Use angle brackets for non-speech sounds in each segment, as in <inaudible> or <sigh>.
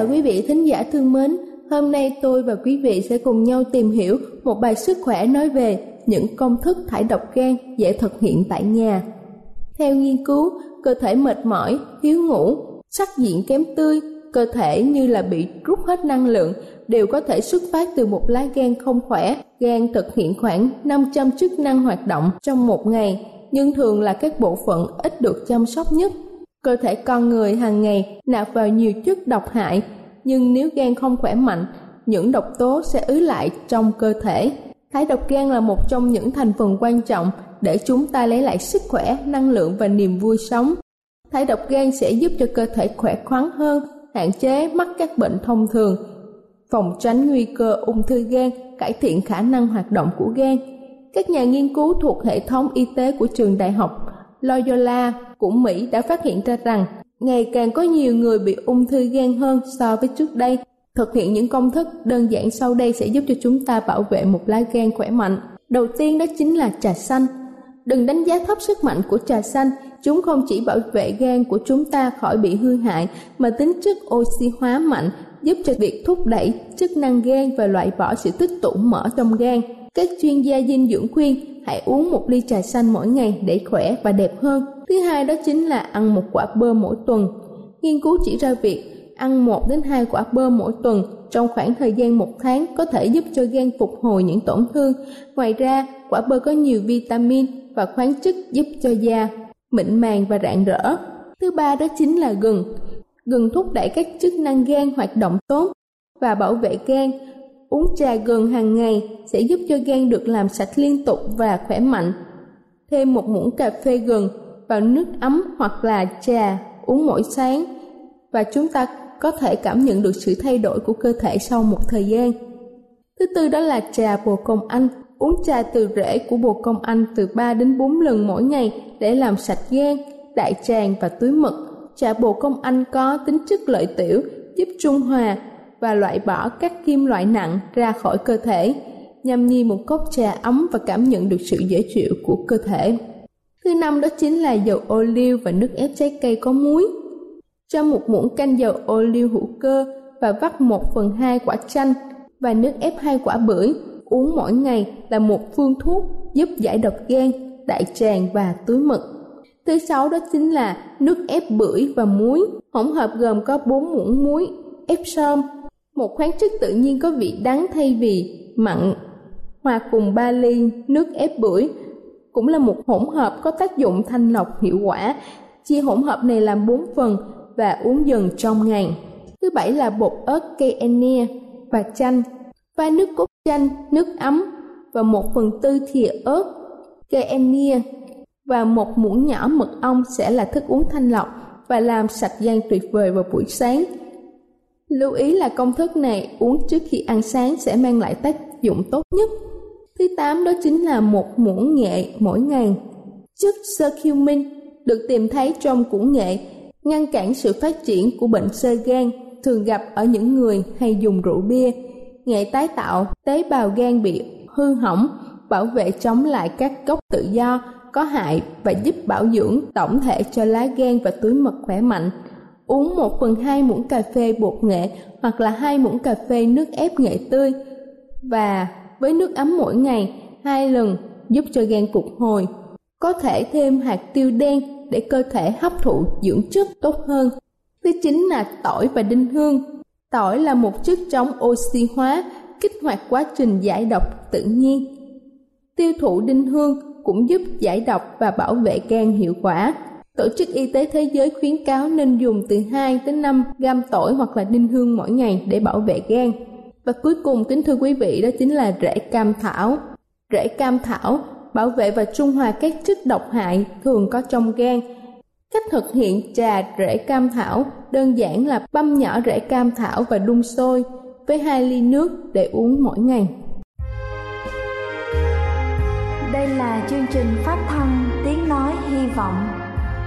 Chào quý vị thính giả thương mến. Hôm nay tôi và quý vị sẽ cùng nhau tìm hiểu một bài sức khỏe nói về những công thức thải độc gan dễ thực hiện tại nhà. Theo nghiên cứu, cơ thể mệt mỏi, thiếu ngủ, sắc diện kém tươi, cơ thể như là bị rút hết năng lượng đều có thể xuất phát từ một lá gan không khỏe. Gan thực hiện khoảng 500 chức năng hoạt động trong một ngày, nhưng thường là các bộ phận ít được chăm sóc nhất Cơ thể con người hàng ngày nạp vào nhiều chất độc hại, nhưng nếu gan không khỏe mạnh, những độc tố sẽ ứ lại trong cơ thể. Thái độc gan là một trong những thành phần quan trọng để chúng ta lấy lại sức khỏe, năng lượng và niềm vui sống. Thái độc gan sẽ giúp cho cơ thể khỏe khoắn hơn, hạn chế mắc các bệnh thông thường, phòng tránh nguy cơ ung thư gan, cải thiện khả năng hoạt động của gan. Các nhà nghiên cứu thuộc hệ thống y tế của trường đại học Loyola của Mỹ đã phát hiện ra rằng ngày càng có nhiều người bị ung thư gan hơn so với trước đây. Thực hiện những công thức đơn giản sau đây sẽ giúp cho chúng ta bảo vệ một lá gan khỏe mạnh. Đầu tiên đó chính là trà xanh. Đừng đánh giá thấp sức mạnh của trà xanh, chúng không chỉ bảo vệ gan của chúng ta khỏi bị hư hại mà tính chất oxy hóa mạnh giúp cho việc thúc đẩy chức năng gan và loại bỏ sự tích tụ mỡ trong gan. Các chuyên gia dinh dưỡng khuyên hãy uống một ly trà xanh mỗi ngày để khỏe và đẹp hơn. Thứ hai đó chính là ăn một quả bơ mỗi tuần. Nghiên cứu chỉ ra việc ăn 1 đến 2 quả bơ mỗi tuần trong khoảng thời gian một tháng có thể giúp cho gan phục hồi những tổn thương. Ngoài ra, quả bơ có nhiều vitamin và khoáng chất giúp cho da mịn màng và rạng rỡ. Thứ ba đó chính là gừng. Gừng thúc đẩy các chức năng gan hoạt động tốt và bảo vệ gan Uống trà gừng hàng ngày sẽ giúp cho gan được làm sạch liên tục và khỏe mạnh. Thêm một muỗng cà phê gừng vào nước ấm hoặc là trà uống mỗi sáng và chúng ta có thể cảm nhận được sự thay đổi của cơ thể sau một thời gian. Thứ tư đó là trà bồ công anh. Uống trà từ rễ của bồ công anh từ 3 đến 4 lần mỗi ngày để làm sạch gan, đại tràng và túi mật. Trà bồ công anh có tính chất lợi tiểu, giúp trung hòa và loại bỏ các kim loại nặng ra khỏi cơ thể, nhằm nhi một cốc trà ấm và cảm nhận được sự dễ chịu của cơ thể. Thứ năm đó chính là dầu ô liu và nước ép trái cây có muối. Cho một muỗng canh dầu ô liu hữu cơ và vắt một phần hai quả chanh và nước ép hai quả bưởi uống mỗi ngày là một phương thuốc giúp giải độc gan, đại tràng và túi mật. Thứ sáu đó chính là nước ép bưởi và muối. Hỗn hợp gồm có 4 muỗng muối, ép sơm một khoáng chất tự nhiên có vị đắng thay vì mặn. Hòa cùng ba ly nước ép bưởi cũng là một hỗn hợp có tác dụng thanh lọc hiệu quả. Chia hỗn hợp này làm 4 phần và uống dần trong ngày. Thứ bảy là bột ớt cây enia và chanh. Pha nước cốt chanh, nước ấm và một phần tư thìa ớt cây enia và một muỗng nhỏ mật ong sẽ là thức uống thanh lọc và làm sạch gan tuyệt vời vào buổi sáng. Lưu ý là công thức này uống trước khi ăn sáng sẽ mang lại tác dụng tốt nhất. Thứ tám đó chính là một muỗng nghệ mỗi ngày. Chất curcumin được tìm thấy trong củ nghệ ngăn cản sự phát triển của bệnh sơ gan thường gặp ở những người hay dùng rượu bia. Nghệ tái tạo tế bào gan bị hư hỏng, bảo vệ chống lại các gốc tự do có hại và giúp bảo dưỡng tổng thể cho lá gan và túi mật khỏe mạnh. Uống 1 phần 2 muỗng cà phê bột nghệ hoặc là 2 muỗng cà phê nước ép nghệ tươi và với nước ấm mỗi ngày hai lần giúp cho gan phục hồi. Có thể thêm hạt tiêu đen để cơ thể hấp thụ dưỡng chất tốt hơn. Thứ chính là tỏi và đinh hương. Tỏi là một chất chống oxy hóa, kích hoạt quá trình giải độc tự nhiên. Tiêu thụ đinh hương cũng giúp giải độc và bảo vệ gan hiệu quả. Tổ chức Y tế Thế giới khuyến cáo nên dùng từ 2 đến 5 gam tỏi hoặc là đinh hương mỗi ngày để bảo vệ gan. Và cuối cùng, kính thưa quý vị, đó chính là rễ cam thảo. Rễ cam thảo bảo vệ và trung hòa các chất độc hại thường có trong gan. Cách thực hiện trà rễ cam thảo đơn giản là băm nhỏ rễ cam thảo và đun sôi với 2 ly nước để uống mỗi ngày. Đây là chương trình phát thanh Tiếng Nói Hy Vọng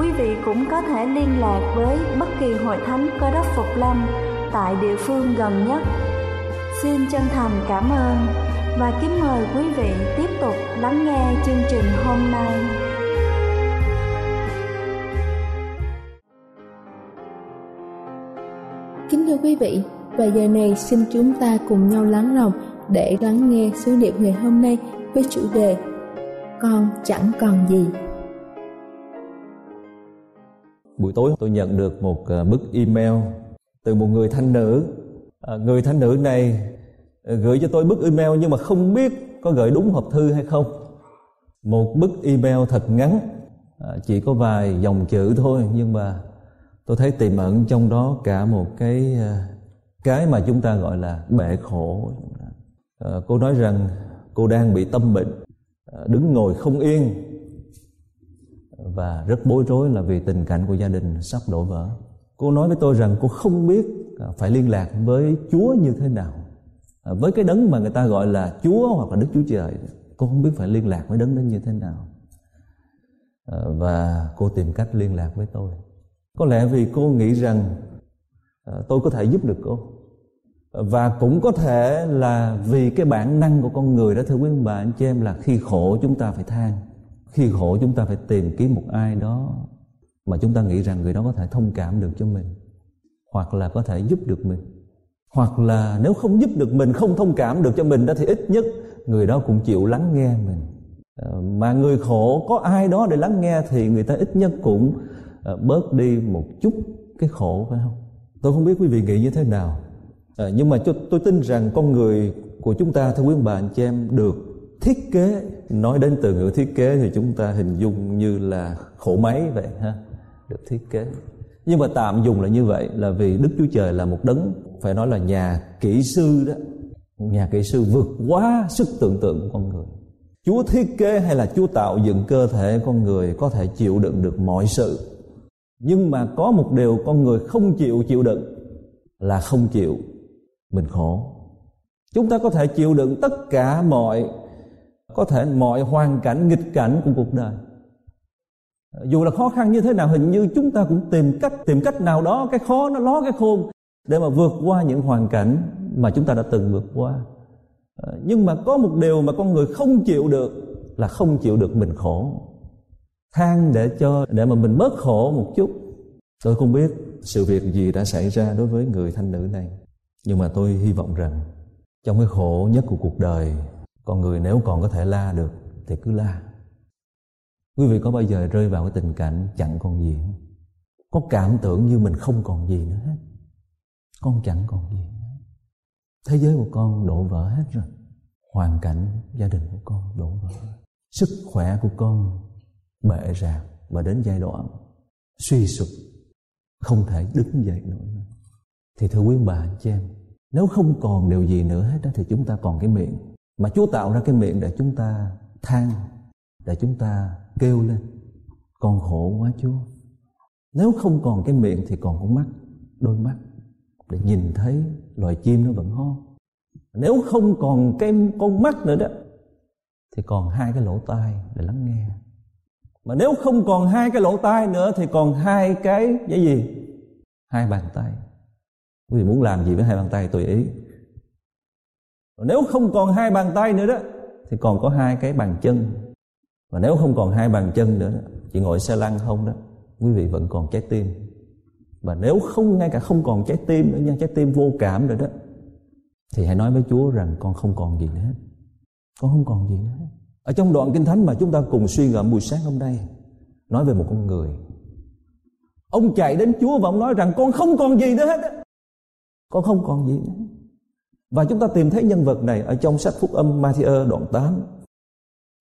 quý vị cũng có thể liên lạc với bất kỳ hội thánh cơ đốc Phục Lâm tại địa phương gần nhất. Xin chân thành cảm ơn và kính mời quý vị tiếp tục lắng nghe chương trình hôm nay. Kính thưa quý vị, và giờ này xin chúng ta cùng nhau lắng lòng để lắng nghe sứ điệp ngày hôm nay với chủ đề Con chẳng còn gì. Buổi tối tôi nhận được một ờ, bức email từ một người thanh nữ. À, người thanh nữ này ờ, gửi cho tôi bức email nhưng mà không biết có gửi đúng hộp thư hay không. Một bức email thật ngắn, à, chỉ có vài dòng chữ thôi nhưng mà tôi thấy tiềm ẩn trong đó cả một cái cái mà chúng ta gọi là bể khổ à, cô nói rằng cô đang bị tâm bệnh à, đứng ngồi không yên và rất bối rối là vì tình cảnh của gia đình sắp đổ vỡ. Cô nói với tôi rằng cô không biết à, phải liên lạc với chúa như thế nào. À, với cái đấng mà người ta gọi là chúa hoặc là đức chúa trời, cô không biết phải liên lạc với đấng đó như thế nào. À, và cô tìm cách liên lạc với tôi. Có lẽ vì cô nghĩ rằng tôi có thể giúp được cô. Và cũng có thể là vì cái bản năng của con người đó, thưa quý bà, anh chị em, là khi khổ chúng ta phải than khi khổ chúng ta phải tìm kiếm một ai đó mà chúng ta nghĩ rằng người đó có thể thông cảm được cho mình hoặc là có thể giúp được mình hoặc là nếu không giúp được mình không thông cảm được cho mình đó thì ít nhất người đó cũng chịu lắng nghe mình. Ờ, mà người khổ có ai đó để lắng nghe thì người ta ít nhất cũng ờ, bớt đi một chút cái khổ phải không? Tôi không biết quý vị nghĩ như thế nào. À, nhưng mà cho tôi tin rằng con người của chúng ta thưa quý bà anh chị em được thiết kế. Nói đến từ ngữ thiết kế thì chúng ta hình dung như là khổ máy vậy ha, được thiết kế. Nhưng mà tạm dùng là như vậy là vì đức chúa trời là một đấng, phải nói là nhà kỹ sư đó. Nhà kỹ sư vượt quá sức tưởng tượng của con người. Chúa thiết kế hay là chúa tạo dựng cơ thể con người có thể chịu đựng được mọi sự. Nhưng mà có một điều con người không chịu chịu đựng là không chịu. Mình khổ. Chúng ta có thể chịu đựng tất cả mọi có thể mọi hoàn cảnh, nghịch cảnh của cuộc đời. Dù là khó khăn như thế nào, hình như chúng ta cũng tìm cách tìm cách nào đó, cái khó nó ló cái khôn, để mà vượt qua những hoàn cảnh mà chúng ta đã từng vượt qua. Ờ, nhưng mà có một điều mà con người không chịu được là không chịu được mình khổ. Than để cho, để mà mình bớt khổ một chút. Tôi không biết sự việc gì đã xảy ra đối với người thanh nữ này, nhưng mà tôi hy vọng rằng trong cái khổ nhất của cuộc đời còn người nếu còn có thể la được thì cứ la. Quý vị có bao giờ rơi vào cái tình cảnh chẳng còn gì không? Có cảm tưởng như mình không còn gì nữa hết. Con chẳng còn gì nữa thế giới của con đổ vỡ hết rồi. Hoàn cảnh gia đình của con đổ vỡ. Sức khỏe của con bệ rạc và đến giai đoạn suy sụp. Không thể đứng dậy nữa. Thì thưa quý bà anh chị em nếu không còn điều gì nữa hết đó, thì chúng ta còn cái miệng mà Chúa tạo ra cái miệng để chúng ta than, để chúng ta kêu lên. Con khổ quá Chúa. Nếu không còn cái miệng thì còn con mắt, đôi mắt. Để nhìn thấy loài chim nó vẫn ho. Nếu không còn cái con mắt nữa đó, thì còn hai cái lỗ tai để lắng nghe. Mà nếu không còn hai cái lỗ tai nữa, thì còn hai cái cái gì? Hai bàn tay. Quý vị muốn làm gì với hai bàn tay tùy ý? Và nếu không còn hai bàn tay nữa đó thì còn có hai cái bàn chân. Và nếu không còn hai bàn chân nữa đó, chỉ ngồi xe lăn không đó quý vị vẫn còn trái tim. Và nếu không ngay cả không còn trái tim nữa nha trái tim vô cảm rồi đó thì hãy nói với Chúa rằng con không còn gì nữa. Hết con không còn gì nữa. Hết ở trong đoạn kinh thánh mà chúng ta cùng suy ngẫm buổi sáng hôm nay nói về một con người. Ông chạy đến Chúa và ông nói rằng con không còn gì nữa hết con không còn gì nữa và chúng ta tìm thấy nhân vật này ở trong sách phúc âm Matthew đoạn 8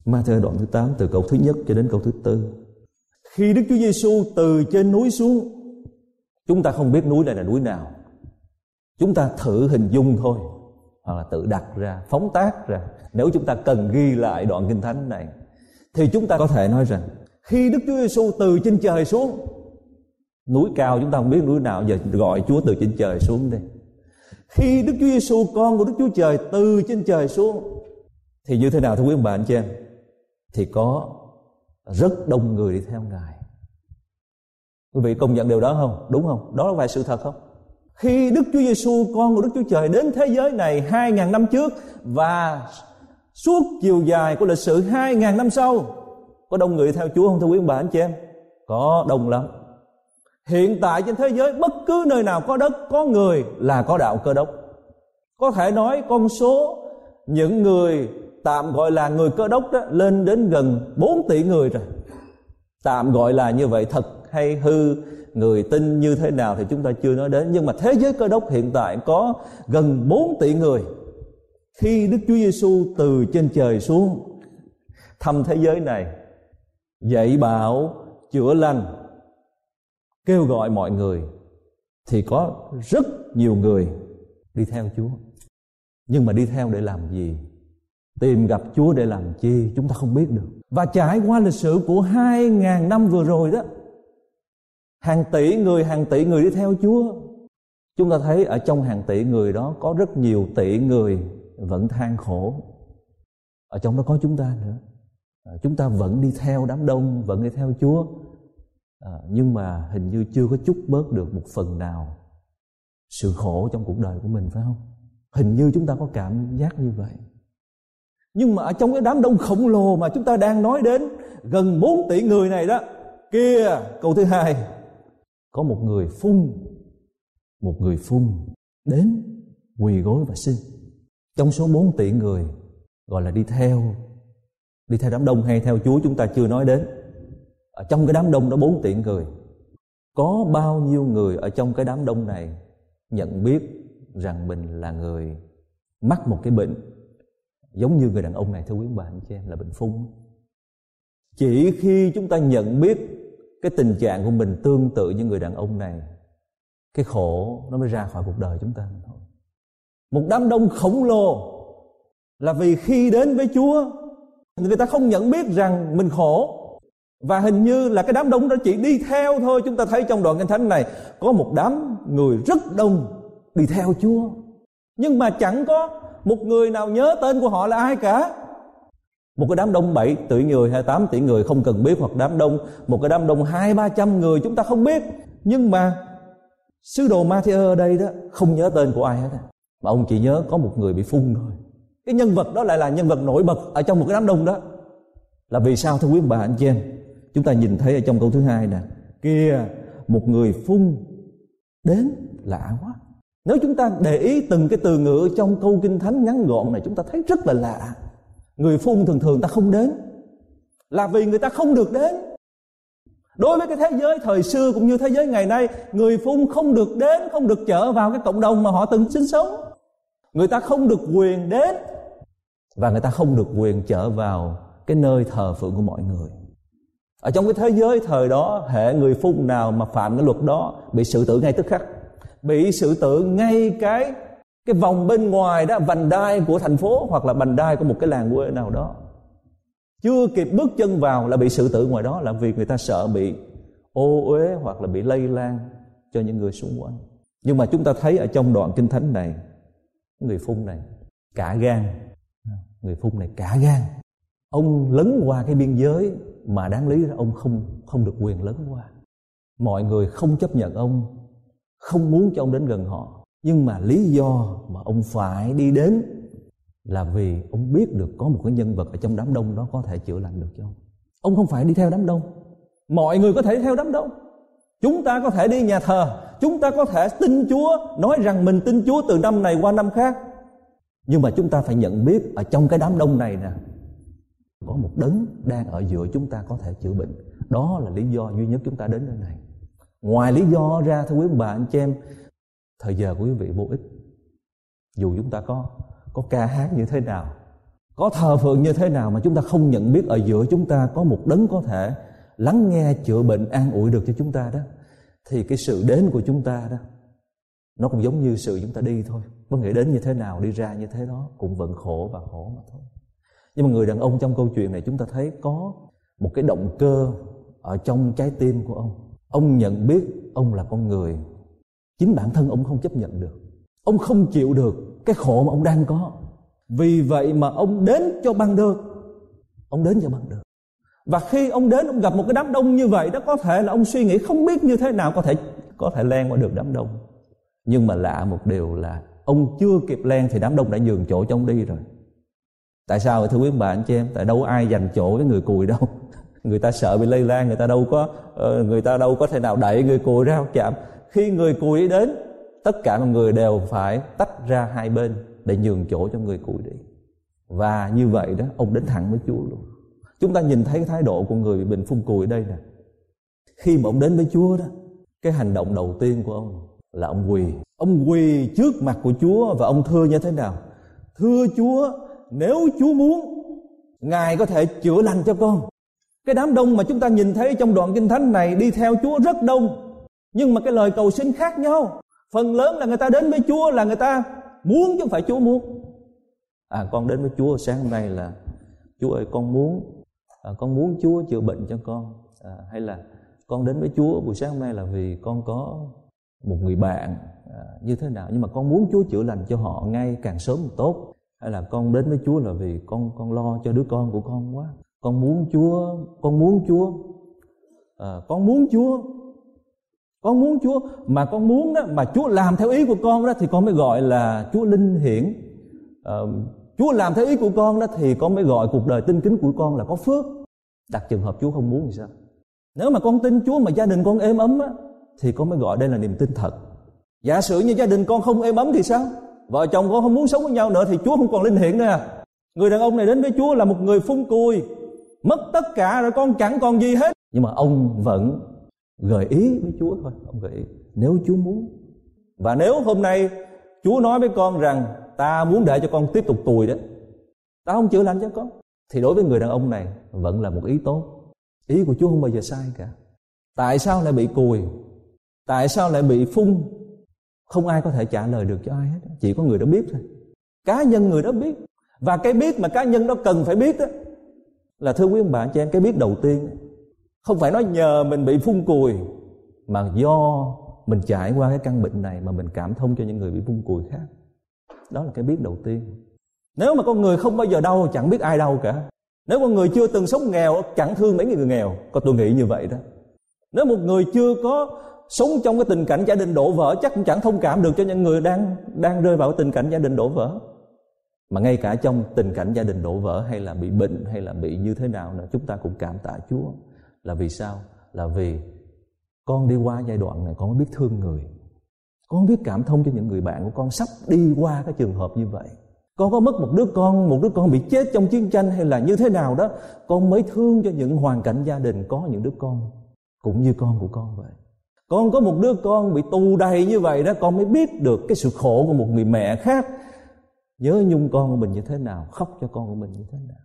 Matthew đoạn thứ 8 từ câu thứ nhất cho đến câu thứ tư. Khi Đức Chúa Giêsu từ trên núi xuống, chúng ta không biết núi này là núi nào. Chúng ta thử hình dung thôi, hoặc là tự đặt ra, phóng tác ra. Nếu chúng ta cần ghi lại đoạn kinh thánh này, thì chúng ta có thể nói rằng, khi Đức Chúa Giêsu từ trên trời xuống, núi cao chúng ta không biết núi nào, giờ gọi Chúa từ trên trời xuống đây khi Đức Chúa Giêsu con của Đức Chúa Trời từ trên trời xuống, thì như thế nào, thưa quý ông bà, anh chị em? Thì có rất đông người đi theo ngài. Quý vị công nhận điều đó không? Đúng không? Đó là vài sự thật không? Khi Đức Chúa Giêsu con của Đức Chúa Trời đến thế giới này 2.000 năm trước và suốt chiều dài của lịch sử 2.000 năm sau, có đông người theo Chúa không, thưa quý ông bà, anh chị em? Có đông lắm hiện tại trên thế giới, bất cứ nơi nào có đất, có người là có đạo cơ đốc. Có thể nói con số những người tạm gọi là người cơ đốc đó lên đến gần 4 tỷ người rồi. Tạm gọi là như vậy thật hay hư, người tin như thế nào thì chúng ta chưa nói đến. Nhưng mà thế giới cơ đốc hiện tại có gần 4 tỷ người. Khi Đức Chúa Giêsu từ trên trời xuống thăm thế giới này, dạy bảo chữa lành kêu gọi mọi người, thì có rất nhiều người đi theo Chúa. Nhưng mà đi theo để làm gì? Tìm gặp Chúa để làm chi? Chúng ta không biết được. Và trải qua lịch sử của hai ngàn năm vừa rồi đó, hàng tỷ người, hàng tỷ người đi theo Chúa. Chúng ta thấy ở trong hàng tỷ người đó có rất nhiều tỷ người vẫn than khổ. Ở trong đó có chúng ta nữa. Chúng ta vẫn đi theo đám đông, vẫn đi theo Chúa à, nhưng mà hình như chưa có chút bớt được một phần nào sự khổ trong cuộc đời của mình phải không? Hình như chúng ta có cảm giác như vậy. Nhưng mà ở trong cái đám đông khổng lồ mà chúng ta đang nói đến gần 4 tỷ người này đó kia câu thứ hai có một người phun một người phun đến quỳ gối và xin. Trong số 4 tỷ người gọi là đi theo đi theo đám đông hay theo Chúa chúng ta chưa nói đến ở trong cái đám đông đó bốn tỷ người. Có bao nhiêu người ở trong cái đám đông này nhận biết rằng mình là người mắc một cái bệnh giống như người đàn ông này, thưa quý bà, anh chị em, là bệnh phung chỉ khi chúng ta nhận biết cái tình trạng của mình tương tự như người đàn ông này, cái khổ nó mới ra khỏi cuộc đời chúng ta thôi. Một đám đông khổng lồ là vì khi đến với Chúa, người ta không nhận biết rằng mình khổ và hình như là cái đám đông đó chỉ đi theo thôi. Chúng ta thấy trong đoạn kinh thánh này, có một đám người rất đông đi theo Chúa. Nhưng mà chẳng có một người nào nhớ tên của họ là ai cả. Một cái đám đông 7 tỷ người hay 8 tỷ người không cần biết, hoặc đám đông, một cái đám đông hai, ba trăm người chúng ta không biết. Nhưng mà sứ đồ Matthew ở đây đó không nhớ tên của ai hết mà ông chỉ nhớ có một người bị phun thôi. Cái nhân vật đó lại là nhân vật nổi bật ở trong một cái đám đông đó. Là vì sao thưa quý bà anh chị em? Chúng ta nhìn thấy ở trong câu thứ hai nè, kia một người phun đến lạ quá. Nếu chúng ta để ý từng cái từ ngữ trong câu kinh thánh ngắn gọn này, chúng ta thấy rất là lạ. Người phun thường thường ta không đến, là vì người ta không được đến. Đối với cái thế giới thời xưa cũng như thế giới ngày nay, người phun không được đến, không được chở vào cái cộng đồng mà họ từng sinh sống. Người ta không được quyền đến và người ta không được quyền chở vào cái nơi thờ phượng của mọi người ở trong cái thế giới thời đó, hệ người phun nào mà phạm cái luật đó bị xử tử ngay tức khắc. Bị xử tử ngay cái cái vòng bên ngoài đó, vành đai của thành phố hoặc là vành đai của một cái làng quê nào đó. Chưa kịp bước chân vào là bị xử tử ngoài đó là vì người ta sợ bị ô uế hoặc là bị lây lan cho những người xung quanh. Nhưng mà chúng ta thấy ở trong đoạn kinh thánh này, người phun này cả gan. Người phun này cả gan. Ông lấn qua cái biên giới mà đáng lý là ông không không được quyền lớn qua. Mọi người không chấp nhận ông, không muốn cho ông đến gần họ. Nhưng mà lý do mà ông phải đi đến là vì ông biết được có một cái nhân vật ở trong đám đông đó có thể chữa lành được cho ông. Ông không phải đi theo đám đông. Mọi người có thể theo đám đông. Chúng ta có thể đi nhà thờ. Chúng ta có thể tin chúa, nói rằng mình tin chúa từ năm này qua năm khác. Nhưng mà chúng ta phải nhận biết ở trong cái đám đông này nè một đấng đang ở giữa chúng ta có thể chữa bệnh. Đó là lý do duy nhất chúng ta đến nơi này. Ngoài lý do ra, thưa quý bà, anh chị em, thời giờ của quý vị vô ích. Dù chúng ta có có ca hát như thế nào, có thờ phượng như thế nào mà chúng ta không nhận biết ở giữa chúng ta có một đấng có thể lắng nghe, chữa bệnh, an ủi được cho chúng ta đó, thì cái sự đến của chúng ta đó, nó cũng giống như sự chúng ta đi thôi. Có nghĩa đến như thế nào, đi ra như thế đó, cũng vẫn khổ và khổ mà thôi nhưng mà người đàn ông trong câu chuyện này chúng ta thấy có một cái động cơ ở trong trái tim của ông. Ông nhận biết ông là con người. Chính bản thân ông không chấp nhận được. Ông không chịu được cái khổ mà ông đang có. Vì vậy mà ông đến cho băng được ông đến cho băng được và khi ông đến, ông gặp một cái đám đông như vậy, đó có thể là ông suy nghĩ không biết như thế nào có thể có thể len qua được đám đông. Nhưng mà lạ một điều là ông chưa kịp len thì đám đông đã nhường chỗ cho ông đi rồi tại sao thưa quý bà anh chị em? Tại đâu ai dành chỗ với người cùi đâu. <laughs> Người ta sợ bị lây lan, người ta đâu có ờ, người ta đâu có thể nào đẩy người cùi ra chạm. Khi người cùi đến, tất cả mọi người đều phải tách ra hai bên để nhường chỗ cho người cùi đi. Và như vậy đó, ông đến thẳng với Chúa luôn. Chúng ta nhìn thấy cái thái độ của người bị bệnh phun cùi ở đây nè. Khi mà ông đến với Chúa đó, cái hành động đầu tiên của ông là ông quỳ. Ông quỳ trước mặt của Chúa và ông thưa như thế nào? Thưa Chúa nếu Chúa muốn Ngài có thể chữa lành cho con. Cái đám đông mà chúng ta nhìn thấy trong đoạn kinh thánh này đi theo Chúa rất đông. Nhưng mà cái lời cầu xin khác nhau. Phần lớn là người ta đến với Chúa là người ta muốn chứ không phải Chúa muốn. À con đến với Chúa sáng hôm nay là Chúa ơi con muốn à, con muốn Chúa chữa bệnh cho con. À, hay là con đến với Chúa buổi sáng hôm nay là vì con có một người bạn à, như thế nào? Nhưng mà con muốn Chúa chữa lành cho họ ngay càng sớm càng tốt hay là con đến với Chúa là vì con con lo cho đứa con của con quá. Con muốn Chúa con muốn Chúa. À, con muốn Chúa. Con muốn Chúa. Mà con muốn đó mà Chúa làm theo ý của con đó thì con mới gọi là Chúa linh hiển. À, Chúa làm theo ý của con đó thì con mới gọi cuộc đời tinh kính của con là có phước. Đặt trường hợp Chúa không muốn thì sao? Nếu mà con tin Chúa mà gia đình con êm ấm á, thì con mới gọi đây là niềm tin thật. Giả sử như gia đình con không êm ấm thì sao? Vợ chồng con không muốn sống với nhau nữa thì Chúa không còn linh hiện nữa à. người đàn ông này đến với Chúa là một người phung cùi, mất tất cả rồi con chẳng còn gì hết. Nhưng mà ông vẫn gợi ý với Chúa thôi, ông gợi ý, nếu Chúa muốn. Và nếu hôm nay Chúa nói với con rằng, ta muốn để cho con tiếp tục tùi đó, ta không chữa lành cho con, thì đối với người đàn ông này vẫn là một ý tốt. Ý của Chúa không bao giờ sai cả. Tại sao lại bị cùi? Tại sao lại bị phun không ai có thể trả lời được cho ai hết. Chỉ có người đó biết thôi. Cá nhân người đó biết. Và cái biết mà cá nhân đó cần phải biết đó là thưa quý ông bà chị em, cái biết đầu tiên không phải nói nhờ mình bị phun cùi, mà do mình trải qua cái căn bệnh này mà mình cảm thông cho những người bị phun cùi khác. Đó là cái biết đầu tiên. Nếu mà con người không bao giờ đau, chẳng biết ai đau cả. Nếu con người chưa từng sống nghèo, chẳng thương mấy người nghèo còn tôi nghĩ như vậy đó. Nếu một người chưa có sống trong cái tình cảnh gia đình đổ vỡ chắc cũng chẳng thông cảm được cho những người đang đang rơi vào cái tình cảnh gia đình đổ vỡ. Mà ngay cả trong tình cảnh gia đình đổ vỡ hay là bị bệnh hay là bị như thế nào nữa, chúng ta cũng cảm tạ Chúa. Là vì sao? Là vì con đi qua giai đoạn này con biết thương người. Con biết cảm thông cho những người bạn của con sắp đi qua cái trường hợp như vậy. Con có mất một đứa con, một đứa con bị chết trong chiến tranh hay là như thế nào đó, con mới thương cho những hoàn cảnh gia đình có những đứa con, cũng như con của con vậy con có một đứa con bị tù đầy như vậy đó, con mới biết được cái sự khổ của một người mẹ khác. Nhớ nhung con của mình như thế nào, khóc cho con của mình như thế nào.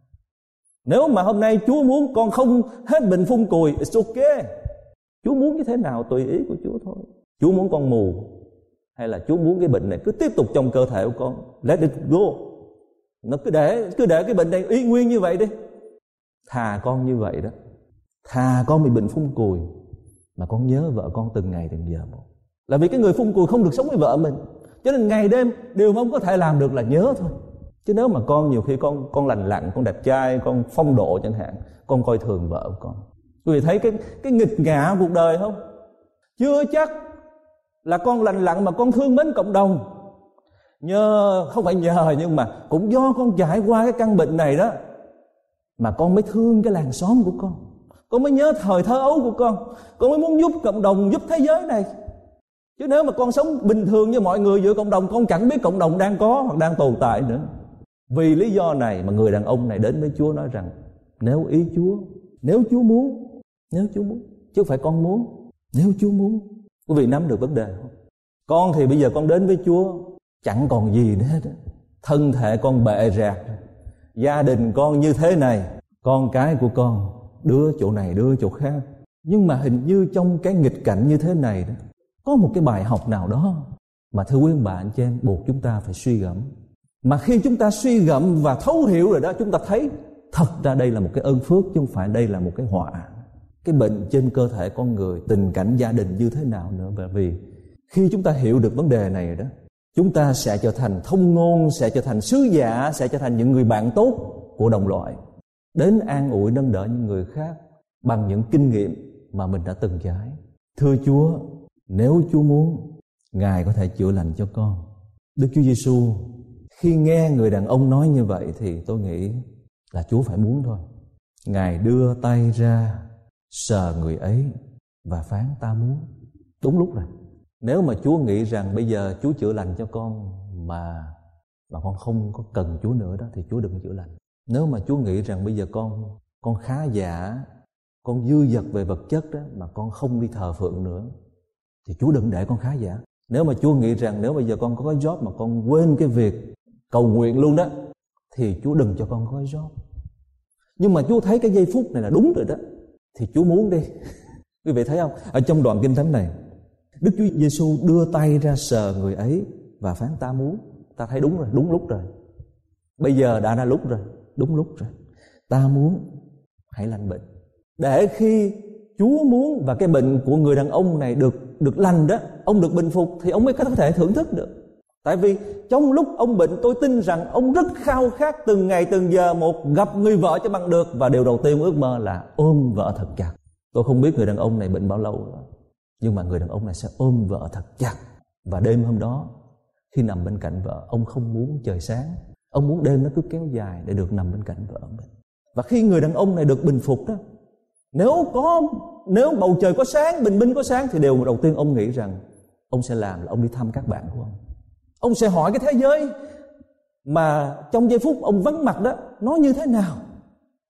Nếu mà hôm nay Chúa muốn con không hết bệnh phun cùi, It's okay. Chúa muốn như thế nào, tùy ý của Chúa thôi. Chúa muốn con mù, Hay là Chúa muốn cái bệnh này cứ tiếp tục trong cơ thể của con? Let it go. Nó cứ để cứ để cái bệnh này y nguyên như vậy đi. Thà con như vậy đó. Thà con bị bệnh phun cùi mà con nhớ vợ con từng ngày từng giờ một. Là vì cái người phun cùi không được sống với vợ mình. Cho nên ngày đêm điều mà ông có thể làm được là nhớ thôi. Chứ nếu mà con nhiều khi con con lành lặn, con đẹp trai, con phong độ chẳng hạn, con coi thường vợ của con. Quý vị thấy cái cái nghịch ngã cuộc đời không? Chưa chắc là con lành lặn mà con thương mến cộng đồng. Nhờ, không phải nhờ nhưng mà cũng do con trải qua cái căn bệnh này đó mà con mới thương cái làng xóm của con con mới nhớ thời thơ ấu của con con mới muốn giúp cộng đồng giúp thế giới này chứ nếu mà con sống bình thường như mọi người giữa cộng đồng con chẳng biết cộng đồng đang có hoặc đang tồn tại nữa vì lý do này mà người đàn ông này đến với Chúa nói rằng nếu ý Chúa, nếu Chúa muốn, nếu Chúa muốn, chứ không phải con muốn, nếu Chúa muốn. Quý vị nắm được vấn đề không? Con thì bây giờ con đến với Chúa chẳng còn gì nữa hết. Thân thể con bệ rạc, gia đình con như thế này, con cái của con đưa chỗ này đưa chỗ khác. Nhưng mà hình như trong cái nghịch cảnh như thế này đó, có một cái bài học nào đó mà thưa quý bạn chị em buộc chúng ta phải suy gẫm. Mà khi chúng ta suy gẫm và thấu hiểu rồi đó chúng ta thấy thật ra đây là một cái ơn phước chứ không phải đây là một cái họa. Cái bệnh trên cơ thể con người tình cảnh gia đình như thế nào nữa. Bởi vì khi chúng ta hiểu được vấn đề này đó chúng ta sẽ trở thành thông ngôn sẽ trở thành sứ giả sẽ trở thành những người bạn tốt của đồng loại đến an ủi nâng đỡ những người khác bằng những kinh nghiệm mà mình đã từng trải. Thưa chúa, nếu chúa muốn, ngài có thể chữa lành cho con. Đức chúa giêsu khi nghe người đàn ông nói như vậy thì tôi nghĩ là chúa phải muốn thôi. Ngài đưa tay ra sờ người ấy và phán, ta muốn. Đúng lúc rồi. Nếu mà chúa nghĩ rằng bây giờ chúa chữa lành cho con mà mà con không có cần chúa nữa đó, thì chúa đừng chữa lành nếu mà chúa nghĩ rằng bây giờ con con khá giả con dư dật về vật chất đó mà con không đi thờ phượng nữa, thì chúa đừng để con khá giả nếu mà chúa nghĩ rằng nếu bây giờ con có cái job mà con quên cái việc cầu nguyện luôn đó, thì Chúa đừng cho con có cái job. Nhưng mà Chúa thấy cái giây phút này là đúng rồi đó, thì Chúa muốn đi. <laughs> Quý vị thấy không? Ở trong đoạn kinh thánh này, Đức Chúa Giêsu đưa tay ra sờ người ấy và phán, ta muốn. Ta thấy đúng rồi, đúng lúc rồi. Bây giờ đã ra lúc rồi đúng lúc rồi ta muốn hãy lành bệnh để khi Chúa muốn và cái bệnh của người đàn ông này được được lành đó, ông được bình phục thì ông mới có thể thưởng thức được Tại vì trong lúc ông bệnh, tôi tin rằng ông rất khao khát từng ngày, từng giờ một gặp người vợ cho bằng được và điều đầu tiên ước mơ là ôm vợ thật chặt. Tôi không biết người đàn ông này bệnh bao lâu rồi. Nhưng mà người đàn ông này sẽ ôm vợ thật chặt. Và đêm hôm đó, khi nằm bên cạnh vợ, ông không muốn trời sáng. Ông muốn đêm nó cứ kéo dài để được nằm bên cạnh vợ mình. Và khi người đàn ông này được bình phục đó, nếu có, nếu bầu trời có sáng, bình minh có sáng, thì điều đầu tiên ông nghĩ rằng ông sẽ làm là ông đi thăm các bạn của ông. Ông sẽ hỏi cái thế giới mà trong giây phút ông vắng mặt đó, nó như thế nào?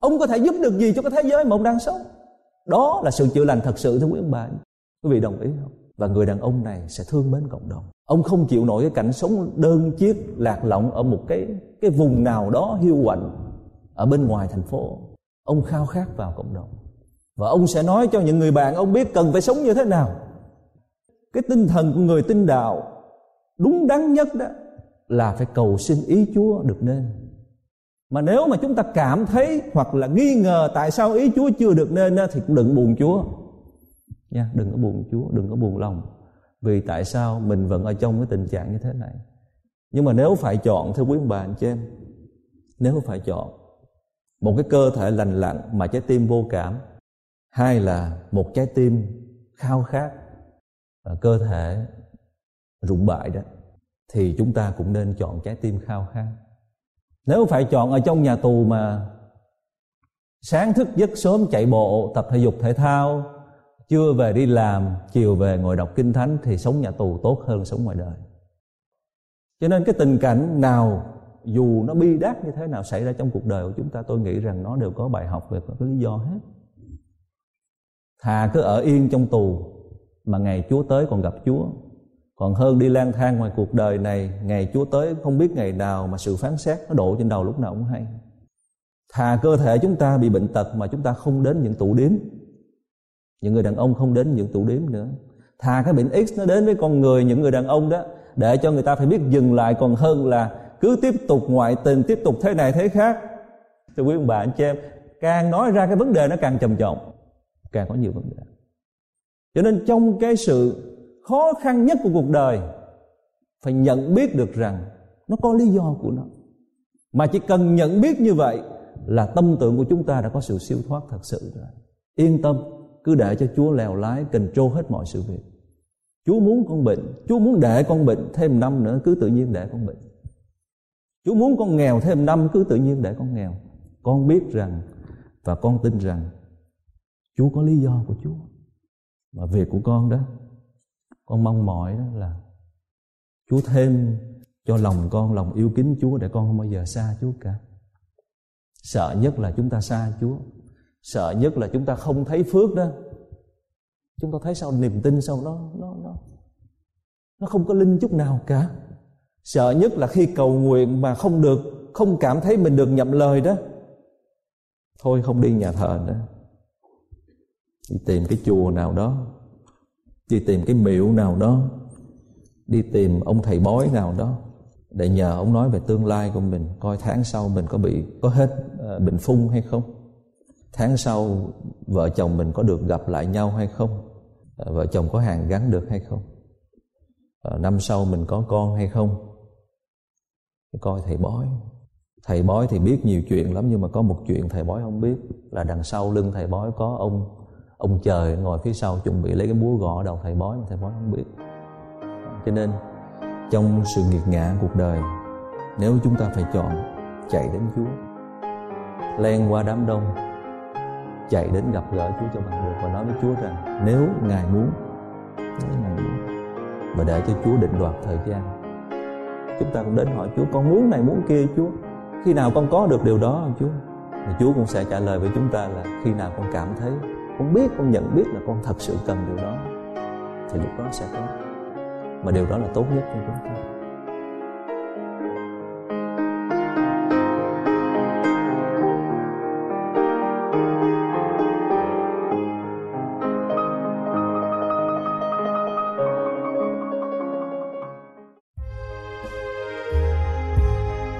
Ông có thể giúp được gì cho cái thế giới mà ông đang sống? Đó là sự chữa lành thật sự, thưa quý ông bà. Quý vị đồng ý không? Và người đàn ông này sẽ thương mến cộng đồng ông không chịu nổi cái cảnh sống đơn chiếc lạc lõng ở một cái cái vùng nào đó hiu quạnh ở bên ngoài thành phố ông khao khát vào cộng đồng và ông sẽ nói cho những người bạn ông biết cần phải sống như thế nào cái tinh thần của người tin đạo đúng đắn nhất đó là phải cầu xin ý Chúa được nên. Mà nếu mà chúng ta cảm thấy hoặc là nghi ngờ tại sao ý Chúa chưa được nên thì cũng đừng buồn Chúa. Nha, đừng có buồn Chúa, đừng có buồn lòng. Vì tại sao mình vẫn ở trong cái tình trạng như thế này. Nhưng mà nếu phải chọn thưa quý bà anh chị em, nếu phải chọn một cái cơ thể lành lặn mà trái tim vô cảm, hai là một trái tim khao khát và cơ thể rụng bại đó thì chúng ta cũng nên chọn trái tim khao khát nếu phải chọn ở trong nhà tù mà sáng thức giấc sớm chạy bộ tập thể dục thể thao trưa về đi làm, chiều về ngồi đọc kinh thánh thì sống nhà tù tốt hơn sống ngoài đời. Cho nên cái tình cảnh nào, dù nó bi đát như thế nào xảy ra trong cuộc đời của chúng ta, tôi nghĩ rằng nó đều có bài học về có lý do hết. Thà cứ ở yên trong tù mà ngày Chúa tới còn gặp Chúa. Còn hơn đi lang thang ngoài cuộc đời này, ngày Chúa tới không biết ngày nào mà sự phán xét nó đổ trên đầu lúc nào cũng hay. Thà cơ thể chúng ta bị bệnh tật mà chúng ta không đến những tụ điếm những người đàn ông không đến những tụ điếm nữa. Thà cái bệnh X nó đến với con người, những người đàn ông đó, để cho người ta phải biết dừng lại. Còn hơn là cứ tiếp tục ngoại tình, tiếp tục thế này thế khác. Thưa quý ông bà, anh chị em, càng nói ra cái vấn đề nó càng trầm trọng. Càng có nhiều vấn đề. Cho nên trong cái sự khó khăn nhất của cuộc đời, phải nhận biết được rằng nó có lý do của nó. Mà chỉ cần nhận biết như vậy là tâm tưởng của chúng ta đã có sự siêu thoát thật sự rồi. Yên tâm cứ để cho Chúa lèo lái control hết mọi sự việc. Chúa muốn con bệnh, Chúa muốn để con bệnh thêm năm nữa, cứ tự nhiên để con bệnh. Chúa muốn con nghèo thêm năm, cứ tự nhiên để con nghèo. Con biết rằng và con tin rằng Chúa có lý do của Chúa. Và việc của con đó, Con mong mỏi đó là Chúa thêm cho lòng con lòng yêu kính Chúa Để con không bao giờ xa Chúa cả. Sợ nhất là chúng ta xa Chúa. Sợ nhất là chúng ta không thấy phước đó. Chúng ta thấy sao? Niềm tin sao? Nó nó nó nó không có linh chút nào cả. Sợ nhất là khi cầu nguyện mà không được không cảm thấy mình được nhậm lời đó. Thôi không đi nhà thờ nữa. Đi tìm cái chùa nào đó. Đi tìm cái miệu nào đó. Đi tìm ông thầy bói nào đó. Để nhờ ông nói về tương lai của mình coi tháng sau mình có bị có hết uh, bệnh phung hay không tháng sau, vợ chồng mình có được gặp lại nhau hay không? À, vợ chồng có hàng gắn được hay không? À, năm sau mình có con hay không? Coi thầy bói. Thầy bói thì biết nhiều chuyện lắm, nhưng mà có một chuyện thầy bói không biết, là đằng sau lưng thầy bói có ông ông trời ngồi phía sau chuẩn bị lấy cái búa gõ đầu thầy bói, mà thầy bói không biết. Cho nên, trong sự nghiệt ngã cuộc đời, nếu chúng ta phải chọn chạy đến Chúa, len qua đám đông chạy đến gặp gỡ Chúa cho bằng được và nói với Chúa rằng, nếu Ngài muốn, nếu Ngài muốn, và để cho Chúa định đoạt thời gian. Chúng ta cũng đến hỏi Chúa, con muốn này muốn kia, Chúa? Khi nào con có được điều đó không Chúa? Thì Chúa cũng sẽ trả lời với chúng ta là, khi nào con cảm thấy, con biết, con nhận biết là con thật sự cần điều đó, thì lúc đó sẽ có. Mà điều đó là tốt nhất cho chúng ta.